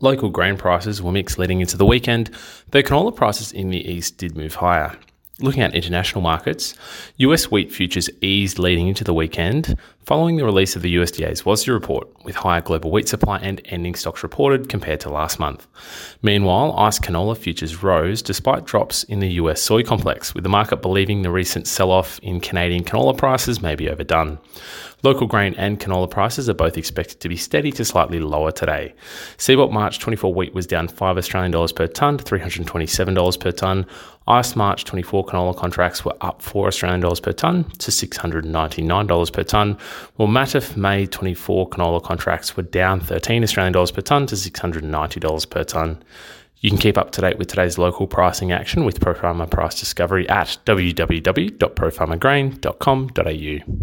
Local grain prices were mixed leading into the weekend, though canola prices in the east did move higher. Looking at international markets, US wheat futures eased leading into the weekend following the release of the USDA's WASDE report, with higher global wheat supply and ending stocks reported compared to last month. Meanwhile, ICE canola futures rose despite drops in the US soy complex, with the market believing the recent sell off in Canadian canola prices may be overdone. Local grain and canola prices are both expected to be steady to slightly lower today. CBOT March 24 wheat was down 5 Australian dollars per tonne to $327 per tonne. ICE March 24 canola contracts were up 4 Australian dollars per tonne to $699 per tonne, while MATIF May 24 canola contracts were down 13 Australian dollars per tonne to $690 per tonne. You can keep up to date with today's local pricing action with ProFarmer Price Discovery at www.profarmergrain.com.au.